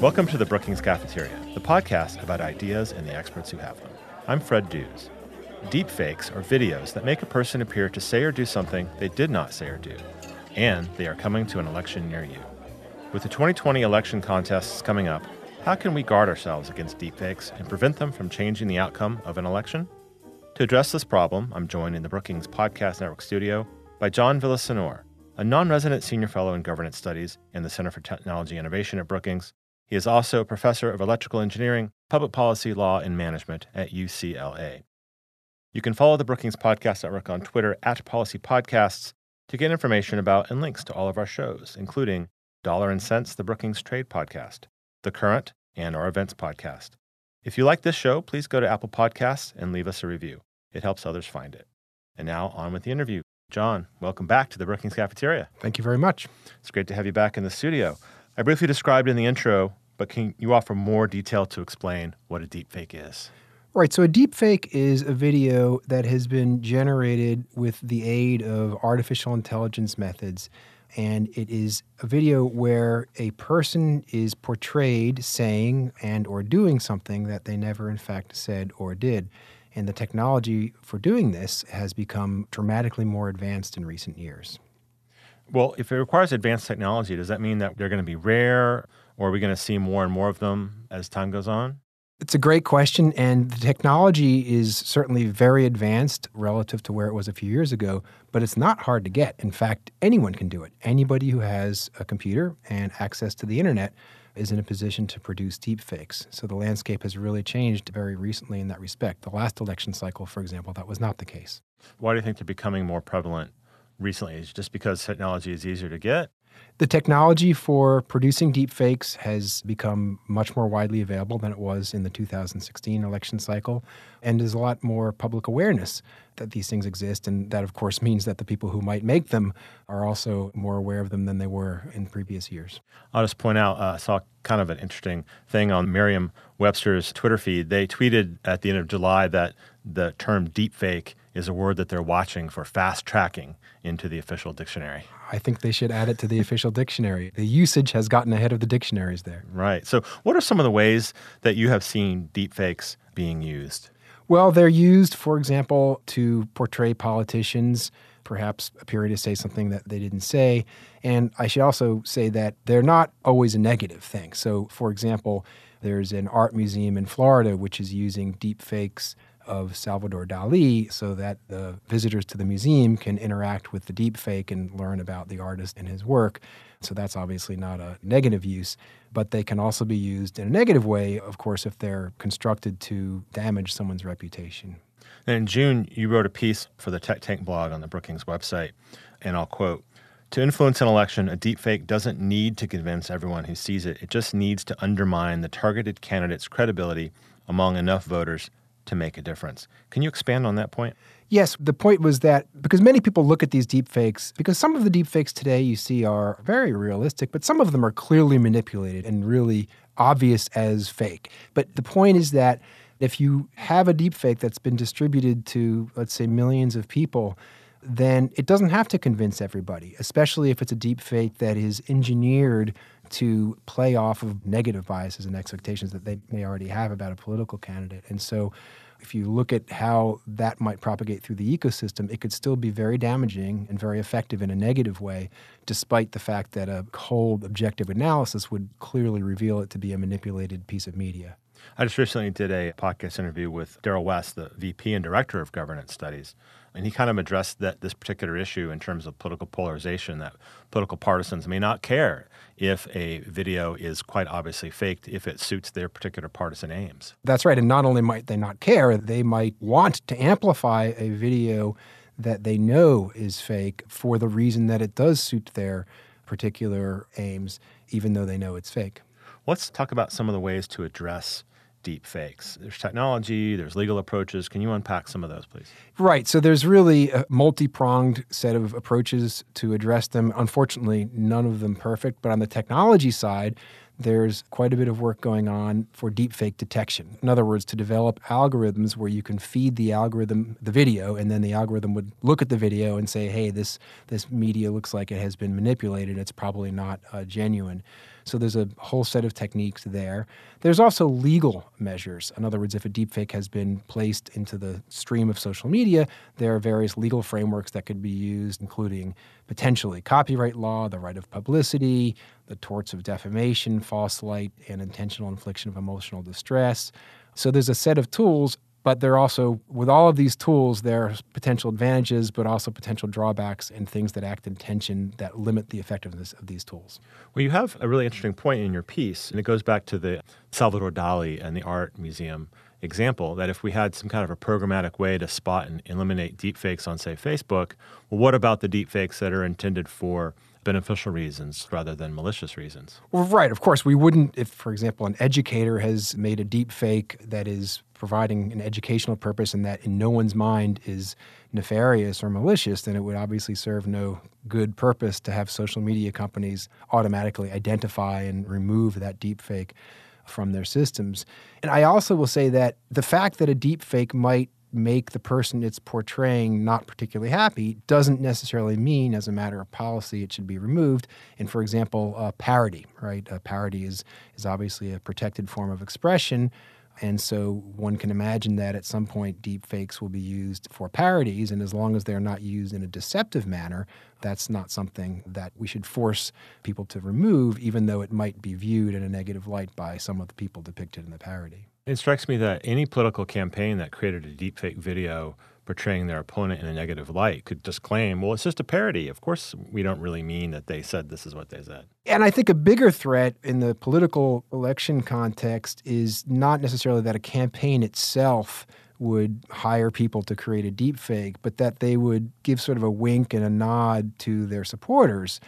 Welcome to the Brookings Cafeteria, the podcast about ideas and the experts who have them. I'm Fred Dews. Deepfakes are videos that make a person appear to say or do something they did not say or do, and they are coming to an election near you. With the 2020 election contests coming up, how can we guard ourselves against deepfakes and prevent them from changing the outcome of an election? To address this problem, I'm joined in the Brookings Podcast Network studio by John Villasenor, a non resident senior fellow in governance studies in the Center for Technology Innovation at Brookings he is also a professor of electrical engineering, public policy, law, and management at UCLA. You can follow the Brookings Podcast Network on Twitter at Policy Podcasts to get information about and links to all of our shows, including Dollar and Sense, the Brookings Trade Podcast, The Current, and our Events Podcast. If you like this show, please go to Apple Podcasts and leave us a review. It helps others find it. And now on with the interview. John, welcome back to the Brookings Cafeteria. Thank you very much. It's great to have you back in the studio. I briefly described in the intro, but can you offer more detail to explain what a deepfake is? Right. So a deepfake is a video that has been generated with the aid of artificial intelligence methods. And it is a video where a person is portrayed saying and or doing something that they never in fact said or did. And the technology for doing this has become dramatically more advanced in recent years. Well, if it requires advanced technology, does that mean that they're going to be rare or are we going to see more and more of them as time goes on? It's a great question, and the technology is certainly very advanced relative to where it was a few years ago, but it's not hard to get. In fact, anyone can do it. Anybody who has a computer and access to the internet is in a position to produce deepfakes. So the landscape has really changed very recently in that respect. The last election cycle, for example, that was not the case. Why do you think they're becoming more prevalent recently? Is just because technology is easier to get? The technology for producing deepfakes has become much more widely available than it was in the 2016 election cycle, and there's a lot more public awareness that these things exist. And that, of course, means that the people who might make them are also more aware of them than they were in previous years. I'll just point out, uh, I saw kind of an interesting thing on Merriam Webster's Twitter feed. They tweeted at the end of July that the term deepfake is a word that they're watching for fast tracking into the official dictionary. I think they should add it to the official dictionary. The usage has gotten ahead of the dictionaries there. Right. So, what are some of the ways that you have seen deepfakes being used? Well, they're used, for example, to portray politicians, perhaps appearing to say something that they didn't say. And I should also say that they're not always a negative thing. So, for example, there's an art museum in Florida which is using deepfakes of Salvador Dali so that the visitors to the museum can interact with the deepfake and learn about the artist and his work. So that's obviously not a negative use, but they can also be used in a negative way, of course, if they're constructed to damage someone's reputation. And in June, you wrote a piece for the Tech Tank blog on the Brookings website, and I'll quote To influence an election, a deepfake doesn't need to convince everyone who sees it. It just needs to undermine the targeted candidate's credibility among enough voters to make a difference. Can you expand on that point? Yes, the point was that because many people look at these deep fakes, because some of the deep fakes today you see are very realistic, but some of them are clearly manipulated and really obvious as fake. But the point is that if you have a deep fake that's been distributed to, let's say, millions of people, then it doesn't have to convince everybody, especially if it's a deep fake that is engineered to play off of negative biases and expectations that they may already have about a political candidate. And so if you look at how that might propagate through the ecosystem, it could still be very damaging and very effective in a negative way, despite the fact that a cold, objective analysis would clearly reveal it to be a manipulated piece of media. I just recently did a podcast interview with Darrell West, the VP and Director of Governance Studies, and he kind of addressed that this particular issue in terms of political polarization. That political partisans may not care if a video is quite obviously faked if it suits their particular partisan aims. That's right, and not only might they not care, they might want to amplify a video that they know is fake for the reason that it does suit their particular aims, even though they know it's fake. Let's talk about some of the ways to address deep fakes. There's technology, there's legal approaches. Can you unpack some of those, please? Right. So there's really a multi pronged set of approaches to address them. Unfortunately, none of them perfect. But on the technology side, there's quite a bit of work going on for deepfake detection. In other words, to develop algorithms where you can feed the algorithm the video, and then the algorithm would look at the video and say, "Hey, this this media looks like it has been manipulated. It's probably not uh, genuine." So there's a whole set of techniques there. There's also legal measures. In other words, if a deepfake has been placed into the stream of social media, there are various legal frameworks that could be used, including potentially copyright law, the right of publicity, the torts of defamation, false light, and intentional infliction of emotional distress. So there's a set of tools but there are also, with all of these tools, there are potential advantages, but also potential drawbacks and things that act in tension that limit the effectiveness of these tools. Well, you have a really interesting point in your piece, and it goes back to the Salvador Dali and the art museum example that if we had some kind of a programmatic way to spot and eliminate deepfakes on, say, Facebook, well, what about the deepfakes that are intended for beneficial reasons rather than malicious reasons? Well, right. Of course, we wouldn't, if, for example, an educator has made a deepfake that is providing an educational purpose and that in no one's mind is nefarious or malicious, then it would obviously serve no good purpose to have social media companies automatically identify and remove that deepfake from their systems. And I also will say that the fact that a deepfake might make the person it's portraying not particularly happy doesn't necessarily mean, as a matter of policy, it should be removed. And for example, uh, parody, right? Uh, parody is is obviously a protected form of expression. And so one can imagine that at some point deep fakes will be used for parodies, and as long as they're not used in a deceptive manner, that's not something that we should force people to remove, even though it might be viewed in a negative light by some of the people depicted in the parody. It strikes me that any political campaign that created a deepfake video portraying their opponent in a negative light could just claim, well, it's just a parody. Of course, we don't really mean that they said this is what they said. And I think a bigger threat in the political election context is not necessarily that a campaign itself would hire people to create a deepfake, but that they would give sort of a wink and a nod to their supporters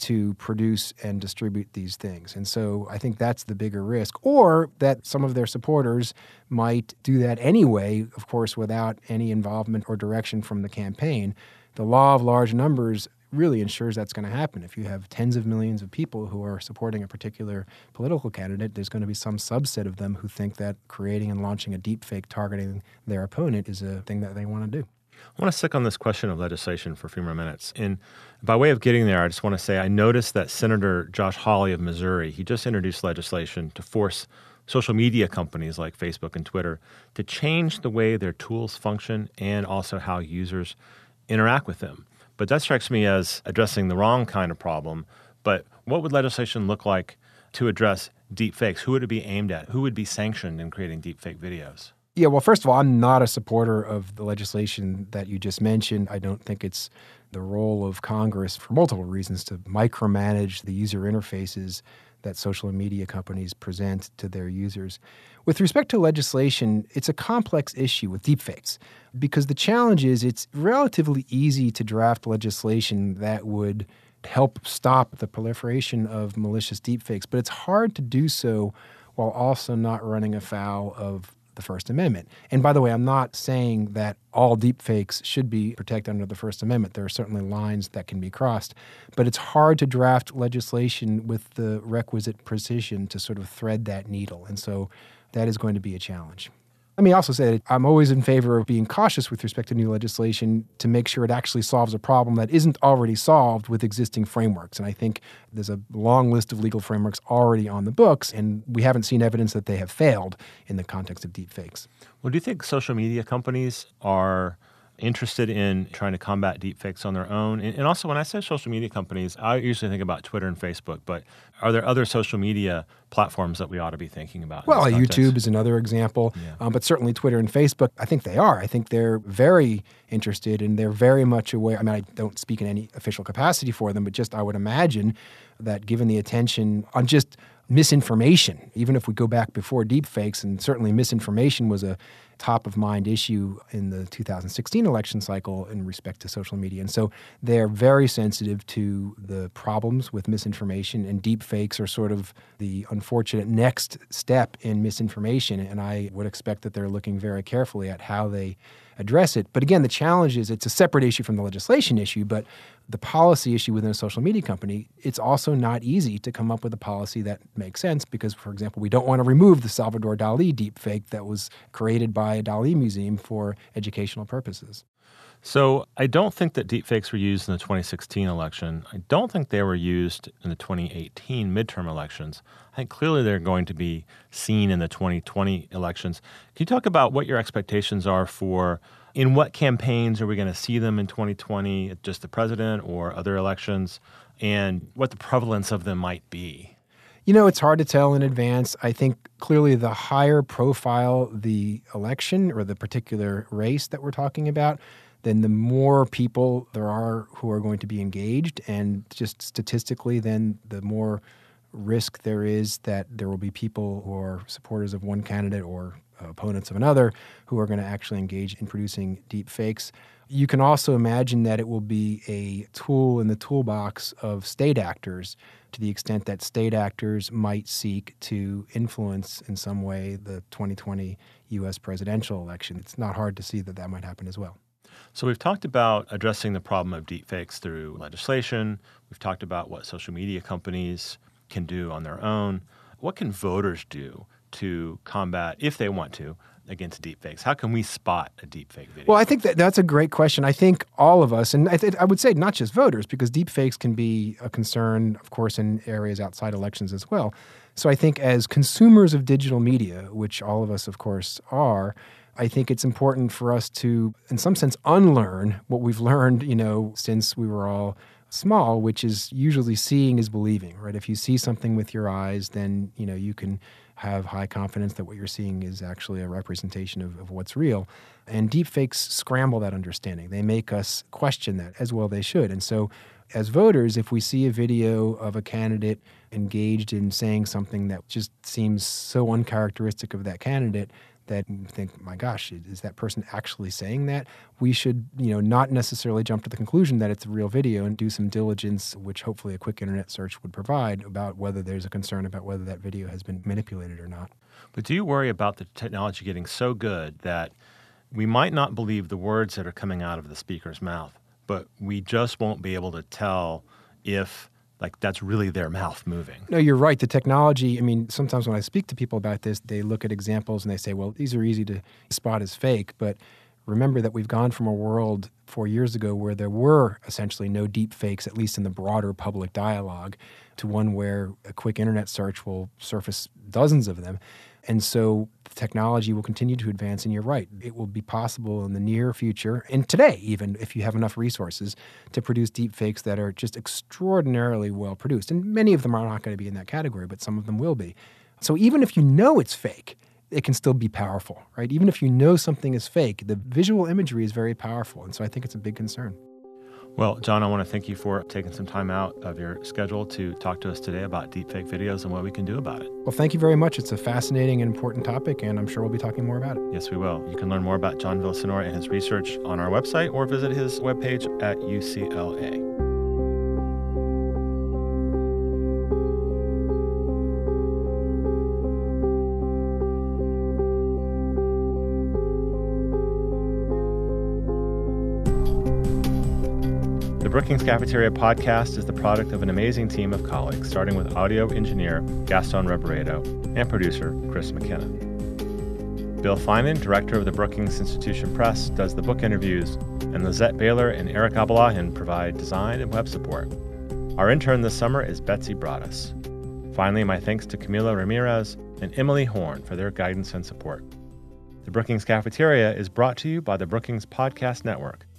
to produce and distribute these things. And so I think that's the bigger risk. Or that some of their supporters might do that anyway, of course, without any involvement or direction from the campaign. The law of large numbers really ensures that's going to happen. If you have tens of millions of people who are supporting a particular political candidate, there's going to be some subset of them who think that creating and launching a deepfake targeting their opponent is a thing that they want to do. I want to stick on this question of legislation for a few more minutes. And by way of getting there, I just want to say I noticed that Senator Josh Hawley of Missouri, he just introduced legislation to force social media companies like Facebook and Twitter to change the way their tools function and also how users interact with them. But that strikes me as addressing the wrong kind of problem. But what would legislation look like to address deep fakes? Who would it be aimed at? Who would be sanctioned in creating deep fake videos? Yeah, well, first of all, I'm not a supporter of the legislation that you just mentioned. I don't think it's the role of Congress, for multiple reasons, to micromanage the user interfaces that social media companies present to their users. With respect to legislation, it's a complex issue with deepfakes because the challenge is it's relatively easy to draft legislation that would help stop the proliferation of malicious deepfakes, but it's hard to do so while also not running afoul of the First Amendment. And by the way, I'm not saying that all deepfakes should be protected under the First Amendment. There are certainly lines that can be crossed. But it's hard to draft legislation with the requisite precision to sort of thread that needle. And so that is going to be a challenge. Let me also say that I'm always in favor of being cautious with respect to new legislation to make sure it actually solves a problem that isn't already solved with existing frameworks. And I think there's a long list of legal frameworks already on the books, and we haven't seen evidence that they have failed in the context of deepfakes. Well, do you think social media companies are interested in trying to combat deepfakes on their own? And, and, also, when I say social media companies, I usually think about Twitter and Facebook, but are there other social media platforms that we ought to be thinking about? Well, YouTube is another example, yeah. um, but certainly Twitter and Facebook, I think they are. I think they're very interested and they're very much aware. I mean, I don't speak in any official capacity for them, but just I would imagine that given the attention on just misinformation, even if we go back before deepfakes, and certainly misinformation was a top of mind issue in the 2016 election cycle in respect to social media. And so they're very sensitive to the problems with misinformation, and deep fakes are sort of the unfortunate next step in misinformation. And I would expect that they're looking very carefully at how they address it. But again, the challenge is it's a separate issue from the legislation issue, but the policy issue within a social media company, it's also not easy to come up with a policy that makes sense because, for example, we don't want to remove the Salvador Dali deepfake that was created by a Dali museum for educational purposes. So I don't think that deepfakes were used in the 2016 election. I don't think they were used in the 2018 midterm elections. I think clearly they're going to be seen in the 2020 elections. Can you talk about what your expectations are for in what campaigns are we going to see them in 2020, just the president or other elections, and what the prevalence of them might be? You know, it's hard to tell in advance. I think clearly the higher profile the election or the particular race that we're talking about, then the more people there are who are going to be engaged. And just statistically, then the more risk there is that there will be people who are supporters of one candidate or opponents of another who are going to actually engage in producing deep fakes. You can also imagine that it will be a tool in the toolbox of state actors to the extent that state actors might seek to influence in some way the 2020 U.S. presidential election. It's not hard to see that that might happen as well. So, we've talked about addressing the problem of deepfakes through legislation. We've talked about what social media companies can do on their own. What can voters do to combat, if they want to, against deepfakes? How can we spot a deepfake video? Well, I think that that's a great question. I think all of us, and I, th- I would say not just voters, because deepfakes can be a concern, of course, in areas outside elections as well. So I think as consumers of digital media, which all of us, of course, are, I think it's important for us to, in some sense, unlearn what we've learned, you know, since we were all small, which is usually seeing is believing, right? If you see something with your eyes, then, you know, you can have high confidence that what you're seeing is actually a representation of, of what's real. And deepfakes scramble that understanding. They make us question that, as well they should. And so, as voters, if we see a video of a candidate engaged in saying something that just seems so uncharacteristic of that candidate, that think, my gosh, is that person actually saying that? We should, you know, not necessarily jump to the conclusion that it's a real video and do some diligence, which hopefully a quick internet search would provide about whether there's a concern about whether that video has been manipulated or not. But do you worry about the technology getting so good that we might not believe the words that are coming out of the speaker's mouth, but we just won't be able to tell if like that's really their mouth moving. No, you're right. The technology, I mean, sometimes when I speak to people about this, they look at examples and they say, well, these are easy to spot as fake. But remember that we've gone from a world four years ago where there were essentially no deep fakes, at least in the broader public dialogue, to one where a quick internet search will surface dozens of them. And so the technology will continue to advance, and you're right. It will be possible in the near future, and today, even if you have enough resources, to produce deep fakes that are just extraordinarily well produced. And many of them are not going to be in that category, but some of them will be. So even if you know it's fake, it can still be powerful, right? Even if you know something is fake, the visual imagery is very powerful. And so I think it's a big concern. Well, John, I want to thank you for taking some time out of your schedule to talk to us today about deepfake videos and what we can do about it. Well, thank you very much. It's a fascinating and important topic, and I'm sure we'll be talking more about it. Yes, we will. You can learn more about John Villasenor and his research on our website or visit his webpage at UCLA. Brookings Cafeteria podcast is the product of an amazing team of colleagues, starting with audio engineer Gaston Reboredo and producer Chris McKenna. Bill Finan, director of the Brookings Institution Press, does the book interviews, and Lizette Baylor and Eric Abalahin provide design and web support. Our intern this summer is Betsy Broaddus. Finally, my thanks to Camila Ramirez and Emily Horn for their guidance and support. The Brookings Cafeteria is brought to you by the Brookings Podcast Network,